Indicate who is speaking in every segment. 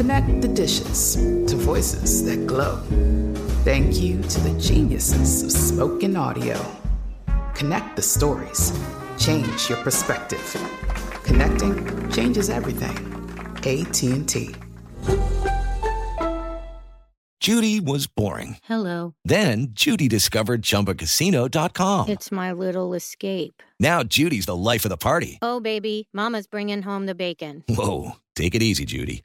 Speaker 1: Connect the dishes to voices that glow. Thank you to the geniuses of spoken audio. Connect the stories. Change your perspective. Connecting changes everything. AT&T.
Speaker 2: Judy was boring.
Speaker 3: Hello.
Speaker 2: Then Judy discovered ChumbaCasino.com.
Speaker 3: It's my little escape.
Speaker 2: Now Judy's the life of the party.
Speaker 3: Oh, baby, mama's bringing home the bacon.
Speaker 2: Whoa, take it easy, Judy.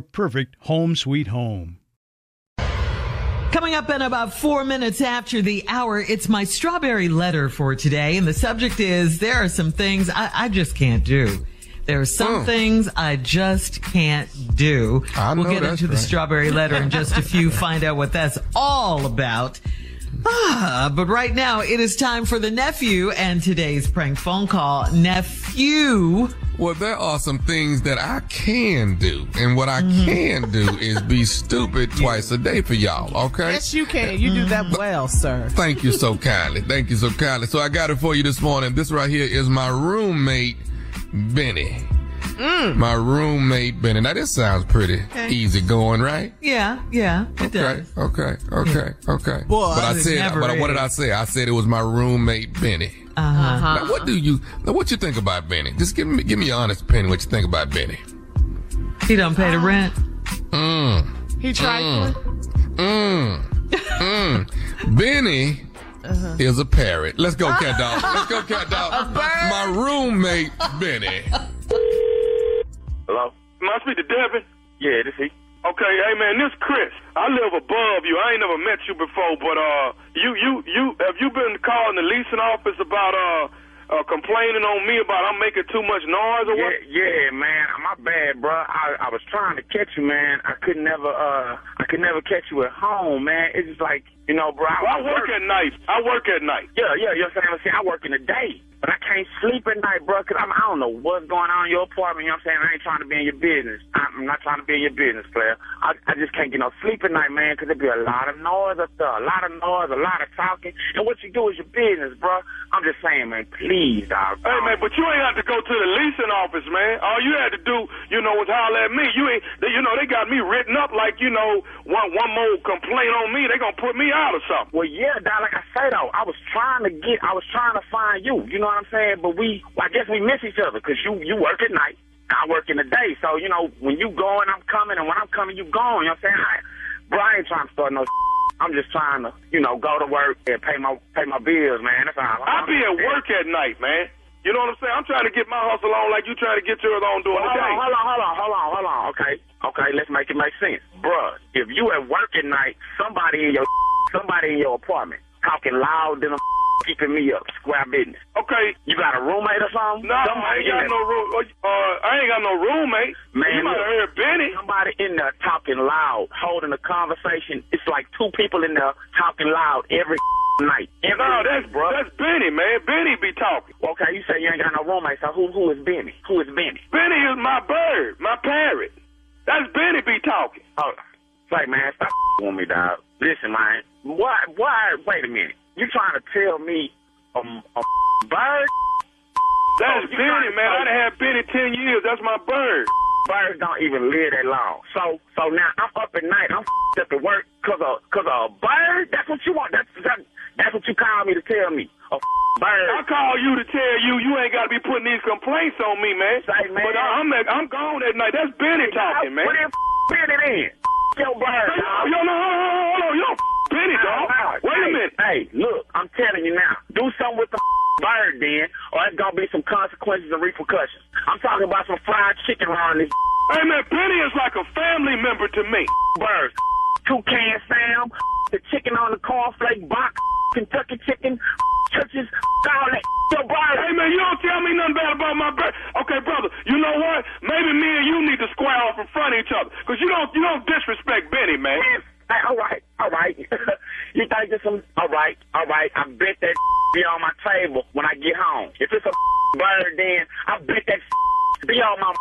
Speaker 4: perfect home sweet home.
Speaker 5: Coming up in about four minutes after the hour, it's my strawberry letter for today. And the subject is there are some things I, I just can't do. There are some
Speaker 6: Mm.
Speaker 5: things I just can't do.
Speaker 6: I
Speaker 5: we'll get
Speaker 6: that's
Speaker 5: into the strawberry letter in just a few, find out what that's all about. Ah, but right now it is time for the nephew and today's prank phone call. Nephew.
Speaker 6: Well, there are some things that I can do, and what I
Speaker 5: Mm-hmm.
Speaker 6: can do is be stupid twice a day for y'all. Okay?
Speaker 7: Yes, you can. You do that well, sir.
Speaker 6: Thank you so kindly. Thank you so kindly. So I got it for you this morning. This right here is my roommate, Benny.
Speaker 7: Mm.
Speaker 6: My roommate, Benny. Now this sounds pretty
Speaker 5: Okay.
Speaker 6: easy going, right?
Speaker 5: Yeah, yeah, it
Speaker 6: Okay,
Speaker 5: does.
Speaker 6: okay, okay, okay.
Speaker 5: Boy,
Speaker 6: but I said,
Speaker 5: never
Speaker 6: but what did I say? I said it was my roommate, Benny.
Speaker 5: Uh-huh.
Speaker 6: Now, what do you? Now, what you think about Benny? Just give me, give me your honest opinion. What you think about Benny?
Speaker 5: He don't pay the rent.
Speaker 6: Mm.
Speaker 7: He trifling.
Speaker 6: Mm. Mm. Benny
Speaker 7: Uh-huh.
Speaker 6: is a parrot. Let's go, cat dog. Let's go, cat dog. My roommate, Benny.
Speaker 8: Hello? Must be the Devin? Yeah, this he. Okay, hey man, this Chris. I live above you. I ain't never met you before, but uh, you you you have you been calling the leasing office about uh, uh complaining on me about I'm making too much noise or what?
Speaker 9: Yeah, yeah, man. My bad, bro. I, I was trying to catch you, man. I could never, uh, I could never catch you at home, man. It's just like, you know, bro.
Speaker 8: Well, I work at night. I work at night.
Speaker 9: Yeah, yeah. You know what I'm saying? I work in the day, but I can't sleep at night, bro. Cause I'm, I don't know what's going on in your apartment. You know what I'm saying? I ain't trying to be in your business. I'm not trying to be in your business, player. I, I just can't get no sleep at night, man. Cause there be a lot of noise up there, a lot of noise, a lot of talking. And what you do is your business, bro. I'm just saying, man. Please, dog.
Speaker 8: Hey man, but you ain't have to go to the leasing office, man. All you had to do, you know, was holler at me. You ain't, they, you know, they got me written up like, you know, one one more complaint on me, they gonna put me out or something.
Speaker 9: Well, yeah, dog. Like I say though, I was trying to get, I was trying to find you. You know what I'm saying? But we, I guess we miss each other because you you work at night, I work in the day. So you know, when you going, I'm coming, and when I'm coming, you going. You know what I'm saying? I, bro, I ain't trying to start no. I'm just trying to, you know, go to work and pay my pay my bills, man. That's all.
Speaker 8: I be at work at night, man. You know what I'm saying? I'm trying to get my hustle on like you trying to get yours on during
Speaker 9: Hold
Speaker 8: the day.
Speaker 9: on, hold on, hold on, hold on, hold on. Okay, okay, let's make it make sense, Bruh, If you at work at night, somebody in your somebody in your apartment talking loud than a keeping me up, square business.
Speaker 8: Okay.
Speaker 9: You got a roommate or something?
Speaker 8: No, I
Speaker 9: somebody
Speaker 8: ain't got no room. Uh, I ain't got no roommate.
Speaker 9: Man,
Speaker 8: you might have heard Benny.
Speaker 9: Somebody in there talking loud, holding a conversation. It's like two people in there talking loud every night. Every
Speaker 8: No, that's
Speaker 9: night, bro.
Speaker 8: that's Benny, man. Benny be talking.
Speaker 9: Okay, you say you ain't got no roommate, so who who is Benny? Who is Benny?
Speaker 8: Benny is my bird, my parrot. That's Benny be talking.
Speaker 9: Oh, like man, stop with me, dog. Listen, man. Why? Why? Wait a minute. You trying to tell me um, a bird?
Speaker 8: That's
Speaker 9: Oh,
Speaker 8: Benny, man. I
Speaker 9: tell-
Speaker 8: done had Benny ten years. That's my bird.
Speaker 9: Birds don't even live that long. So, so now I'm up at night. I'm up to work cause of cause of a bird. That's what you want. That's that, that's what you call me to tell me. A bird.
Speaker 8: I call you to tell you you ain't got to be putting these complaints on me, man.
Speaker 9: Say, man.
Speaker 8: But I- I'm at, I'm gone at night. That's Benny talking, man.
Speaker 9: Put in Benny in. Your bird.
Speaker 8: Yo, no, hold on, hold on, yo, Benny, dog.
Speaker 9: Nah,
Speaker 8: Wait a minute.
Speaker 9: Hey, look, I'm telling you now. Do something with the bird then, or it's gonna be some consequences and repercussions. I'm talking about some fried chicken around this
Speaker 8: Hey, man, Benny is like a family member to me.
Speaker 9: bird. Toucan Sam, the chicken on the cornflake box, Kentucky chicken, Church's, all that. Your bird.
Speaker 8: Hey, man, you don't tell me nothing bad about my bird. Okay, brother, you know what? Maybe me and you need to square off in front of each other. Because you don't, you don't disrespect Benny, man.
Speaker 9: Hey, all right, all right. you think there's some? All right, all right. I bet that be on my table when I get home. If it's a bird, then I bet that be on my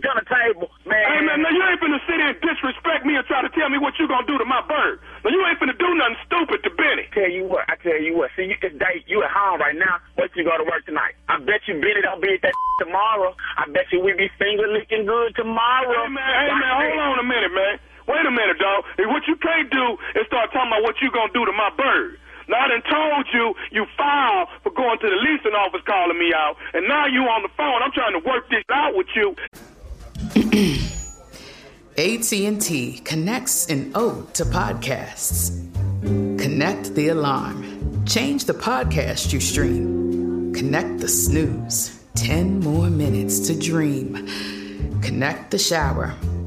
Speaker 9: dinner table, man.
Speaker 8: Hey, man, now you ain't finna sit here and disrespect me and try to tell me what you gonna do to my bird. Now, you ain't finna do nothing stupid to Benny.
Speaker 9: I tell you what, I tell you what. See, you can date. You at home right now. but you go to work tonight. I bet you Benny don't be at that tomorrow. I bet you we be finger licking good tomorrow.
Speaker 8: Hey, man, hey, man, hold on a minute, man. Wait a minute, dog. What you can't do is start talking about what you're gonna do to my bird. Now, I done told you you filed for going to the leasing office calling me out, and now you on the phone. I'm trying to work this out with you.
Speaker 1: AT&T connects an ode to podcasts. Connect the alarm. Change the podcast you stream. Connect the snooze. 10 more minutes to dream. Connect the shower.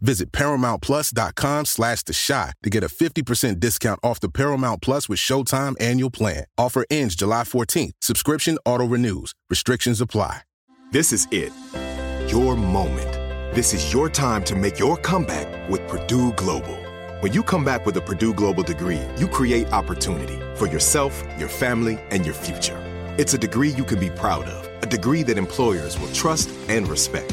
Speaker 10: Visit ParamountPlus.com slash The Chi to get a 50% discount off the Paramount Plus with Showtime annual plan. Offer ends July 14th. Subscription auto-renews. Restrictions apply.
Speaker 11: This is it. Your moment. This is your time to make your comeback with Purdue Global. When you come back with a Purdue Global degree, you create opportunity for yourself, your family, and your future. It's a degree you can be proud of, a degree that employers will trust and respect.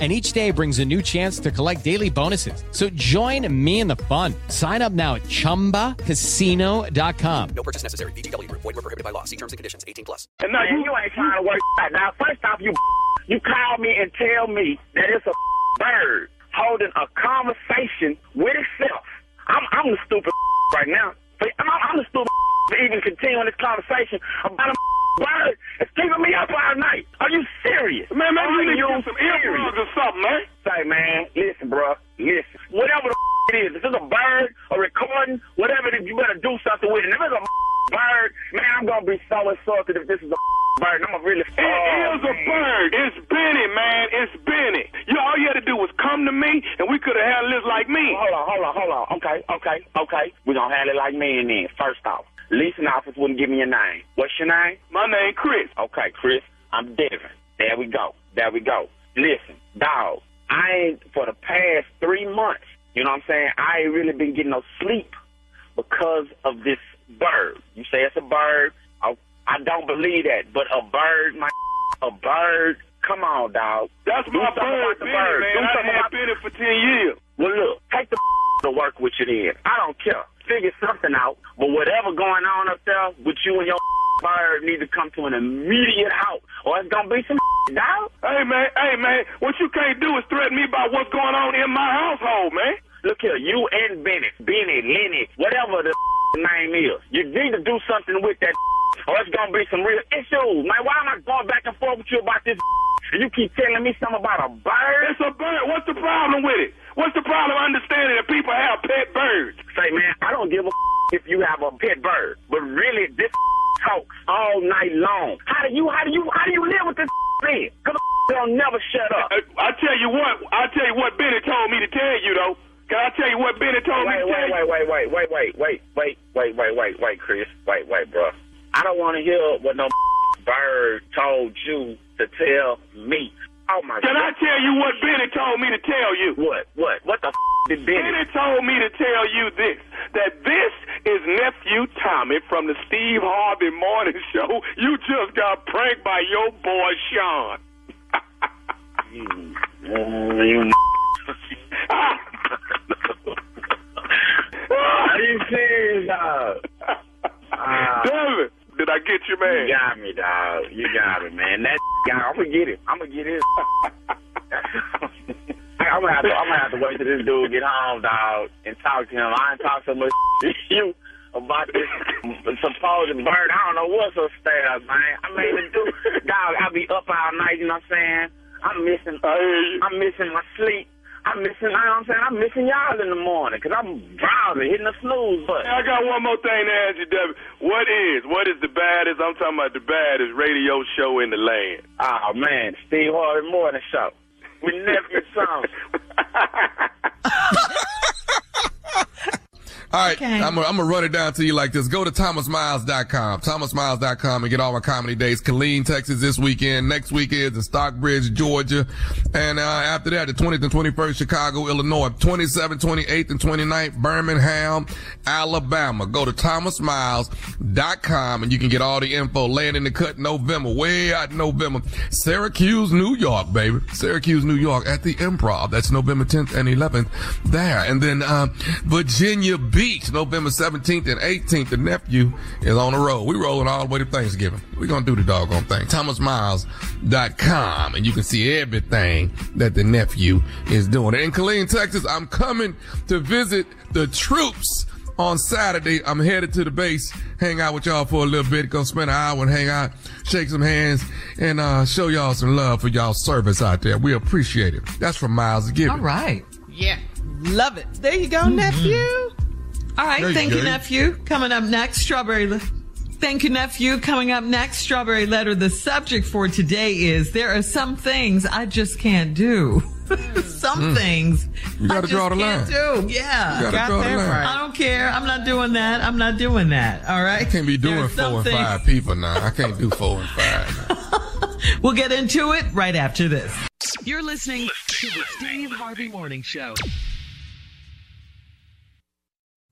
Speaker 12: And each day brings a new chance to collect daily bonuses. So join me in the fun. Sign up now at chumbacasino.com.
Speaker 13: No purchase necessary. VGW Group. Void were prohibited by law. See terms and conditions. 18 plus.
Speaker 9: And now you, you ain't trying to work out. Now, first off, you you call me and tell me that it's a bird holding a conversation with itself. I'm I'm the stupid right now. I'm, I'm the stupid for even continuing this conversation about a bird that's keeping me up all night. Are you serious?
Speaker 8: Man, maybe
Speaker 9: Are
Speaker 8: you need to get some earplugs or something, man.
Speaker 9: Say, man, listen, bro, listen. Whatever the it is, if it's a bird, a recording, whatever it is, you better do something with it. If it's a bird, man, I'm gonna be so insulted if this is a bird. I'm gonna really.
Speaker 8: It is a bird. It's Benny, man. It's Benny. You all you had to do was come to me, and we could have handled this like me.
Speaker 9: Hold on, hold on, hold on. Okay, okay, okay. We're gonna handle it like me and then. First off, leasing office wouldn't give me your name. What's your name?
Speaker 8: My name Chris.
Speaker 9: Okay, Chris. I'm Devin. There we go. There we go. Listen, dog. I ain't for the past three months. You know what I'm saying? I ain't really been getting no sleep because of this bird. You say it's a bird. I, I don't believe that, but a bird, my a bird. Come on, dog.
Speaker 8: That's
Speaker 9: Do
Speaker 8: my bird,
Speaker 9: about the
Speaker 8: Benny,
Speaker 9: bird.
Speaker 8: man.
Speaker 9: Do
Speaker 8: I
Speaker 9: something
Speaker 8: had
Speaker 9: about
Speaker 8: it for 10 years.
Speaker 9: well, look, take the to work with you then. I don't care. Figure something out. But whatever going on up there with you and your fire need to come to an immediate halt, or it's gonna be some dog.
Speaker 8: Hey, man. Hey, man. What you can't do is threaten me about what's going on in my household, man.
Speaker 9: Look here, you and Bennett, Benny, Lenny, whatever the name is, you need to do something with that, or it's gonna be some real issues, man. Why am I going back and forth with you about this? You keep telling me something about a bird?
Speaker 8: It's a bird. What's the problem with it? What's the problem understanding that people have pet birds?
Speaker 9: Say, man, I don't give a if you have a pet bird, but really, this talks all night long. How do you, how do you, how do you live with this man? Cause don't never shut up.
Speaker 8: I, I tell you what. I tell you what Benny told me to tell you though. Can I tell you what Benny told
Speaker 9: wait,
Speaker 8: me to tell
Speaker 9: wait,
Speaker 8: you?
Speaker 9: wait, wait, wait, wait, wait, wait, wait, wait, wait, wait, Chris. Wait, wait, bro. I don't want to hear what no bird told you to tell
Speaker 8: tell you what Benny told me to tell you?
Speaker 9: What? What? What the f- did Benny?
Speaker 8: Benny told me to tell you this, that this is nephew Tommy from the Steve Harvey Morning Show. You just got pranked by your boy Sean.
Speaker 9: Mm, you Are you serious, dog? Uh,
Speaker 8: David, did I get you, man?
Speaker 9: You got me, dog. You got it, man. That guy, I'm gonna get it. I'm gonna get it. I'm gonna have to. I'm gonna have to wait till this dude get home, dog, and talk to him. I ain't talk so much to you about this supposed bird. I don't know what's upstairs, man. I mean, the dude, dog, I be up all night. You know what I'm saying? I'm missing. I'm missing my sleep. I'm missing. You know what I'm saying? I'm missing y'all in the morning because I'm drowsy, hitting the snooze button.
Speaker 8: I got one more thing to ask you, David. What is, what is the baddest, I'm talking about the baddest radio show in the land?
Speaker 9: Oh man, Steve Harvey Morning Show. My never sounds.
Speaker 6: All right, I'm gonna I'm gonna run it down to you like this. Go to thomasmiles.com, thomasmiles.com, and get all my comedy dates. Killeen, Texas this weekend. Next week is in Stockbridge, Georgia. And uh, after that, the 20th and 21st, Chicago, Illinois. 27th, 28th, and 29th, Birmingham, Alabama. Go to thomasmiles.com and you can get all the info. Laying in the cut November, way out in November. Syracuse, New York, baby. Syracuse, New York at the Improv. That's November 10th and 11th there. And then uh, Virginia Beach, November 17th and 18th. The nephew is on the road. We rolling all the way to Thanksgiving. We're going to do the doggone thing. ThomasMiles.com and you can see everything that the nephew is doing. In Killeen, Texas, I'm coming to visit the troops on Saturday. I'm headed to the base, hang out with y'all for a little bit, go spend an hour and hang out, shake some hands, and uh, show y'all some love for y'all service out there. We appreciate it. That's from Miles Giving.
Speaker 5: All right.
Speaker 7: Yeah. Love it. There you go, nephew.
Speaker 5: All right.
Speaker 6: There
Speaker 5: Thank
Speaker 6: go.
Speaker 5: you, nephew. Coming up next, strawberry. Le- Thank you, nephew. Coming up next, strawberry letter. The subject for today is there are some things I just can't do. some
Speaker 6: Mm.
Speaker 5: things
Speaker 6: You gotta
Speaker 5: I just
Speaker 6: draw the
Speaker 5: can't
Speaker 6: line.
Speaker 5: do. Yeah,
Speaker 6: You gotta
Speaker 5: Got
Speaker 6: draw the line.
Speaker 5: right. I don't care. I'm not doing that. I'm not doing that. All right.
Speaker 6: I can't be doing four
Speaker 5: some
Speaker 6: and
Speaker 5: things-
Speaker 6: five people now. I can't do four and five.
Speaker 5: We'll get into it right after this. You're listening to the Steve Harvey Morning Show.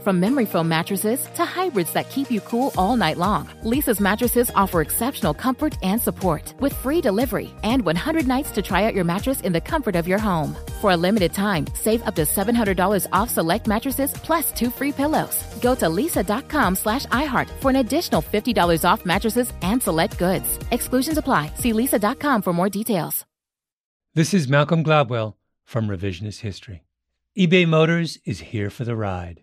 Speaker 14: From memory foam mattresses to hybrids that keep you cool all night long, Leesa's mattresses offer exceptional comfort and support with free delivery and 100 nights to try out your mattress in the comfort of your home. For a limited time, save up to $700 off select mattresses plus two free pillows. Go to leesa.com slash iHeart for an additional $50 off mattresses and select goods. Exclusions apply. See leesa.com for more details.
Speaker 15: This is Malcolm Gladwell from Revisionist History. eBay Motors is here for the ride.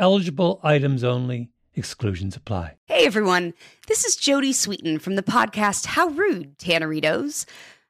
Speaker 15: Eligible items only. Exclusions apply.
Speaker 16: Hey everyone, this is Jodie Sweetin from the podcast How Rude, Tanneritos.